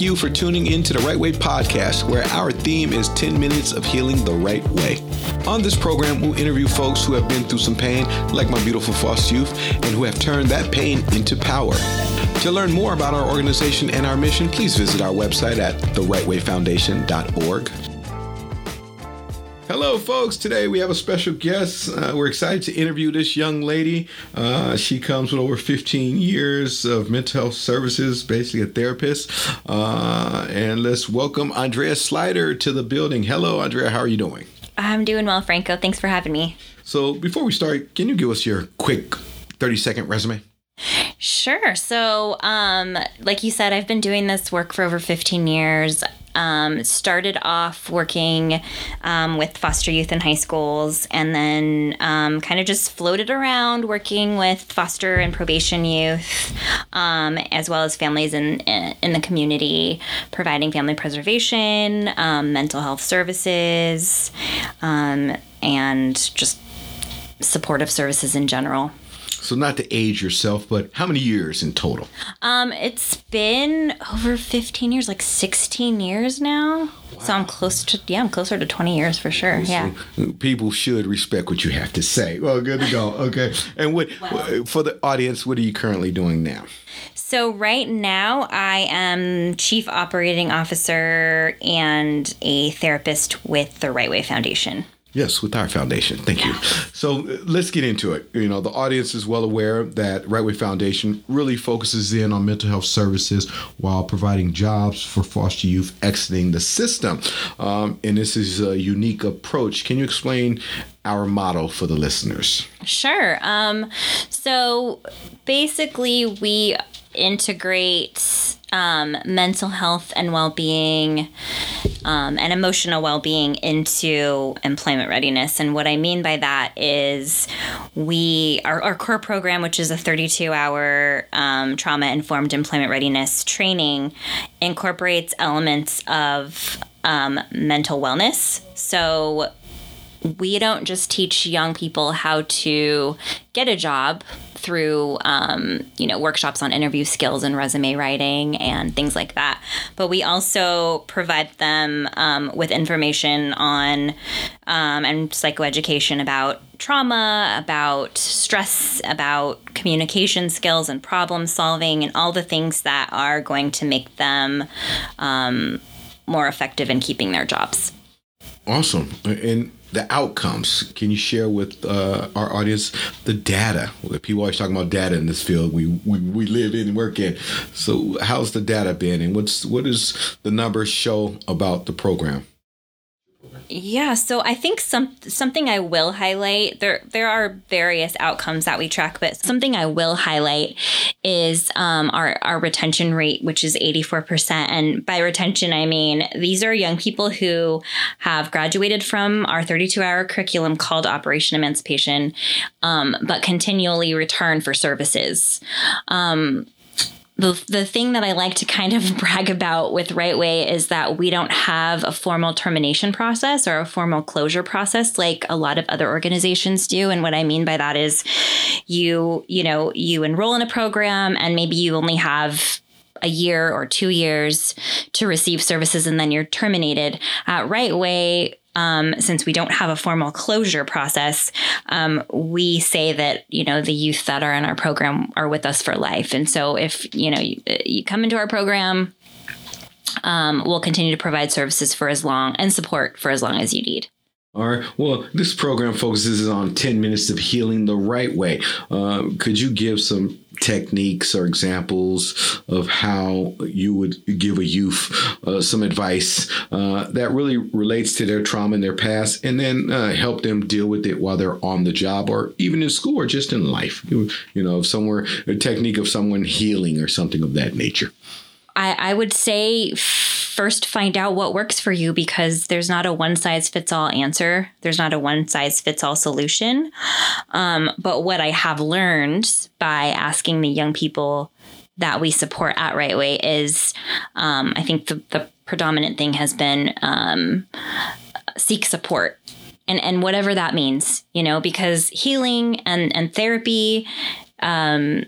you for tuning in to the Right Way podcast, where our theme is 10 minutes of healing the right way. On this program, we'll interview folks who have been through some pain, like my beautiful foster youth, and who have turned that pain into power. To learn more about our organization and our mission, please visit our website at therightwayfoundation.org. Hello, folks. Today we have a special guest. Uh, we're excited to interview this young lady. Uh, she comes with over 15 years of mental health services, basically a therapist. Uh, and let's welcome Andraya Slyter to the building. Hello, Andraya. How are you doing? I'm doing well, Franco. Thanks for having me. So, before we start, can you give us your quick 30 second resume? Sure. So, um, like you said, I've been doing this work for over 15 years. Um, started off working um, with foster youth in high schools and then um, kind of just floated around working with foster and probation youth um, as well as families in, in the community, providing family preservation, um, mental health services, um, and just supportive services in general. So, not to age yourself, but how many years in total? Um, it's been over 15 years, like 16 years now. Wow. So I'm close to yeah, I'm closer to 20 years for sure. Yeah. People should respect what you have to say. Well, good to go. Okay. And what well, for the audience, what are you currently doing now? So right now I am chief operating officer and a therapist with the Right Way Foundation. Yes, with our foundation. Thank you. So let's get into it. You know, the audience is well aware that Right Way Foundation really focuses in on mental health services while providing jobs for foster youth exiting the system. Um, and this is a unique approach. Can you explain our model for the listeners? Sure. Um, so basically, we integrate um, mental health and well being um, and emotional well being into employment readiness. And what I mean by that is we, our, our core program, which is a 32 hour um, trauma informed employment readiness training, incorporates elements of um, mental wellness. So we don't just teach young people how to get a job through um, you know workshops on interview skills and resume writing and things like that. But we also provide them um, with information on um, and psychoeducation about trauma about stress about communication skills and problem solving and all the things that are going to make them um, more effective in keeping their jobs. Awesome. And the outcomes. Can you share with uh, our audience the data? People always talking about data in this field we, we, we live in and work in. So how's the data been, and what's what does the numbers show about the program? Yeah, so I think some something I will highlight there there are various outcomes that we track, but something I will highlight is um, our our retention rate, which is eighty four percent. And by retention, I mean these are young people who have graduated from our thirty two hour curriculum called Operation Emancipation, um, but continually return for services. Um, the, the thing that I like to kind of brag about with Right Way is that we don't have a formal termination process or a formal closure process like a lot of other organizations do. And what I mean by that is you, you know, you enroll in a program and maybe you only have a year or two years to receive services and then you're terminated. At Right Way, um, since we don't have a formal closure process, um, we say that you know the youth that are in our program are with us for life. And so if you know you, you come into our program, um, we'll continue to provide services for as long and support for as long as you need. All right. Well, this program focuses on 10 minutes of healing the right way. Uh, could you give some techniques or examples of how you would give a youth uh, some advice uh, that really relates to their trauma in their past and then uh, help them deal with it while they're on the job or even in school or just in life? You, you know, somewhere, a technique of someone healing or something of that nature. I, I would say first find out what works for you because there's not a one size fits all answer. There's not a one size fits all solution. Um, but what I have learned by asking the young people that we support at Right Way is um, I think the, the, predominant thing has been um, seek support. And, and whatever that means, you know, because healing and, and therapy um,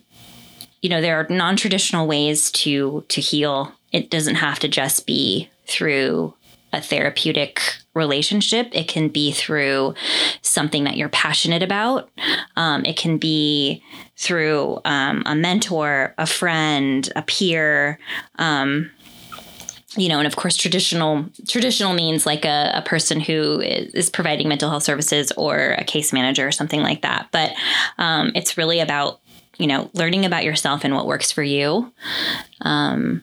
you know, there are non-traditional ways to to heal. It doesn't have to just be through a therapeutic relationship. It can be through something that you're passionate about. Um, it can be through um, a mentor, a friend, a peer. Um, you know, and of course, traditional traditional means like a, a person who is, is, providing mental health services or a case manager or something like that. But um, it's really about you know learning about yourself and what works for you. Um,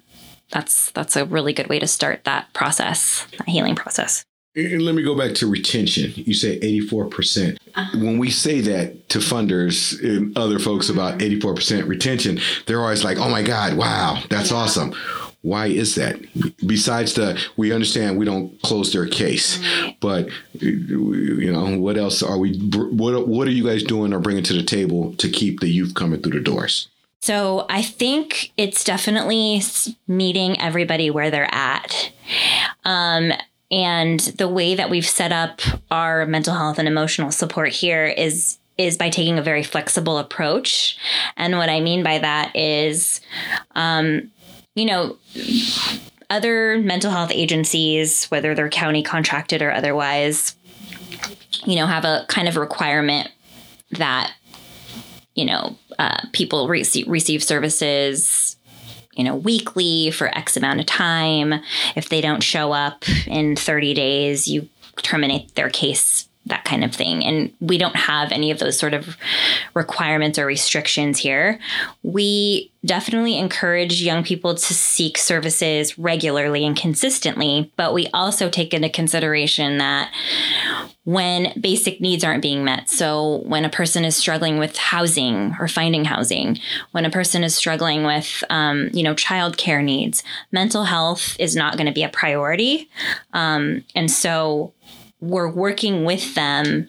that's that's a really good way to start that process, that healing process. And let me go back to retention. You say 84%. Uh-huh. When we say that to funders and other folks about 84% mm-hmm. retention, they're always like, oh my God, wow, that's yeah. awesome. Why is that? Besides the, we understand we don't close their case, right. but you know, what else are we? What what are you guys doing or bringing to the table to keep the youth coming through the doors? So I think it's definitely meeting everybody where they're at. Um, and the way that we've set up our mental health and emotional support here is is by taking a very flexible approach. And what I mean by that is, um, you know, other mental health agencies, whether they're county contracted or otherwise, you know, have a kind of requirement that, you know, uh, people receive, receive services you know, weekly for X amount of time. If they don't show up in 30 days, you terminate their case that kind of thing. And we don't have any of those sort of requirements or restrictions here. We definitely encourage young people to seek services regularly and consistently, but we also take into consideration that when basic needs aren't being met, so when a person is struggling with housing or finding housing, when a person is struggling with, um, you know, childcare needs, mental health is not going to be a priority. Um, and so we're working with them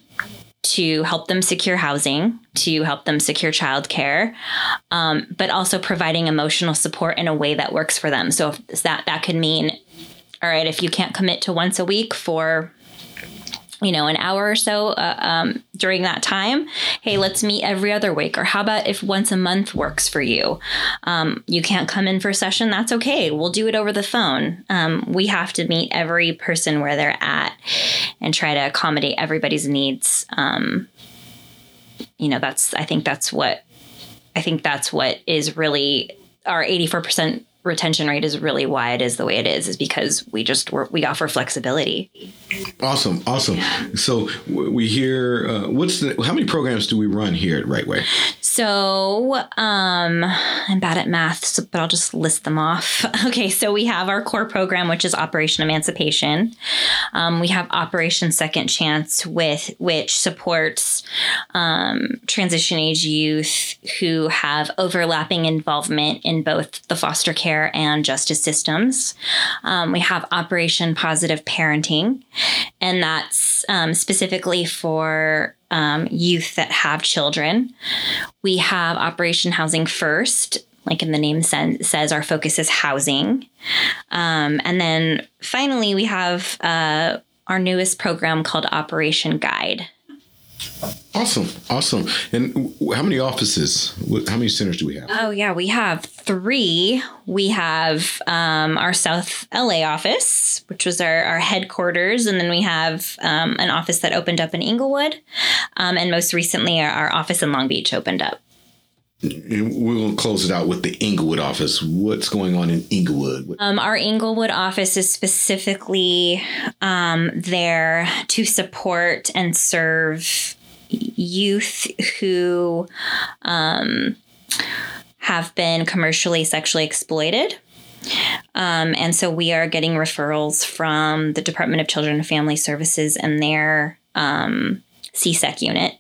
to help them secure housing, to help them secure childcare, um, but also providing emotional support in a way that works for them. So that that could mean, all right, if you can't commit to once a week for you know, an hour or so uh, um, during that time. Hey, let's meet every other week. Or how about if once a month works for you? Um, you can't come in for a session, that's okay. We'll do it over the phone. Um, we have to meet every person where they're at and try to accommodate everybody's needs. Um, you know, that's, I think that's what, I think that's what is really our 84% retention rate is really why it is the way it is is because we just we offer flexibility. Awesome awesome. So we hear uh, what's the how many programs do we run here at right way so um i'm bad at math so, but i'll just list them off. Okay so we have our core program which is operation emancipation. Um, we have operation second chance with which supports um, transition age youth who have overlapping involvement in both the foster care and justice systems. Um, we have Operation Positive Parenting, and that's um, specifically for um, youth that have children. We have Operation Housing First, like in the name says, our focus is housing. Um, and then finally, we have uh, our newest program called Operation Guide. Awesome, awesome. And how many offices? How many centers do we have? Oh yeah, we have three. We have um, our South LA office, which was our, our headquarters, and then we have um, an office that opened up in Inglewood, um, and most recently, our, our office in Long Beach opened up. And we'll close it out with the Inglewood office. What's going on in Inglewood? Um, our Inglewood office is specifically um, there to support and serve youth who um, have been commercially sexually exploited. Um, and so we are getting referrals from the Department of Children and Family Services and their um, CSEC unit.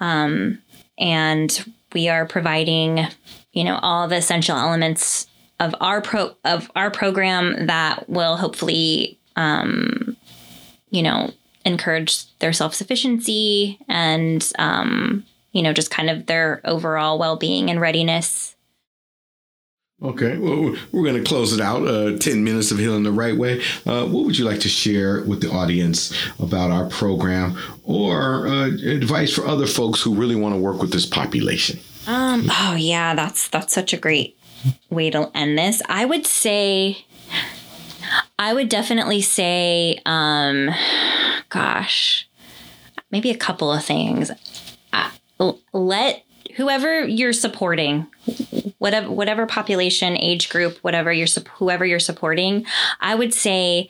Um, and we are providing, you know, all the essential elements of our pro of our program that will hopefully, um, you know, encourage their self sufficiency and, um, you know, just kind of their overall well being and readiness. Okay, well, we're going to close it out. Uh, 10 minutes of healing the right way. Uh, what would you like to share with the audience about our program or uh, advice for other folks who really want to work with this population? Um, oh yeah, that's that's such a great way to end this. I would say I would definitely say um gosh, maybe a couple of things. Uh, let whoever you're supporting whatever whatever population age group whatever you're whoever you're supporting i would say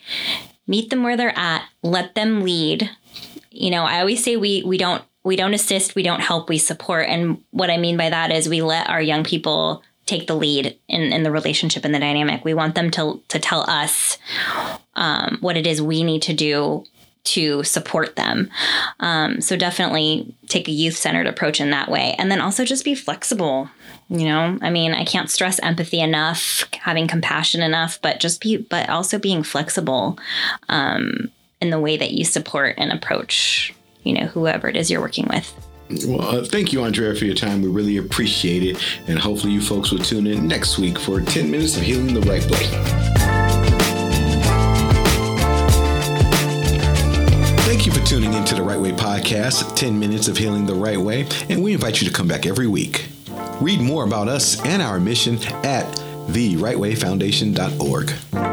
meet them where they're at let them lead. You know i always say we we don't we don't assist we don't help we support. And what i mean by that is we let our young people take the lead in, in the relationship and the dynamic. We want them to to tell us um, what it is we need to do to support them. Um, so definitely take a youth centered approach in that way. And then also just be flexible. You know, I mean, I can't stress empathy enough, having compassion enough, but just be, but also being flexible um, in the way that you support and approach, you know, whoever it is you're working with. Well, uh, thank you, Andraya, for your time. We really appreciate it. And hopefully, you folks will tune in next week for 10 minutes of healing the right way. Podcast, 10 minutes of healing the right way, and we invite you to come back every week. Read more about us and our mission at therightwayfoundation.org.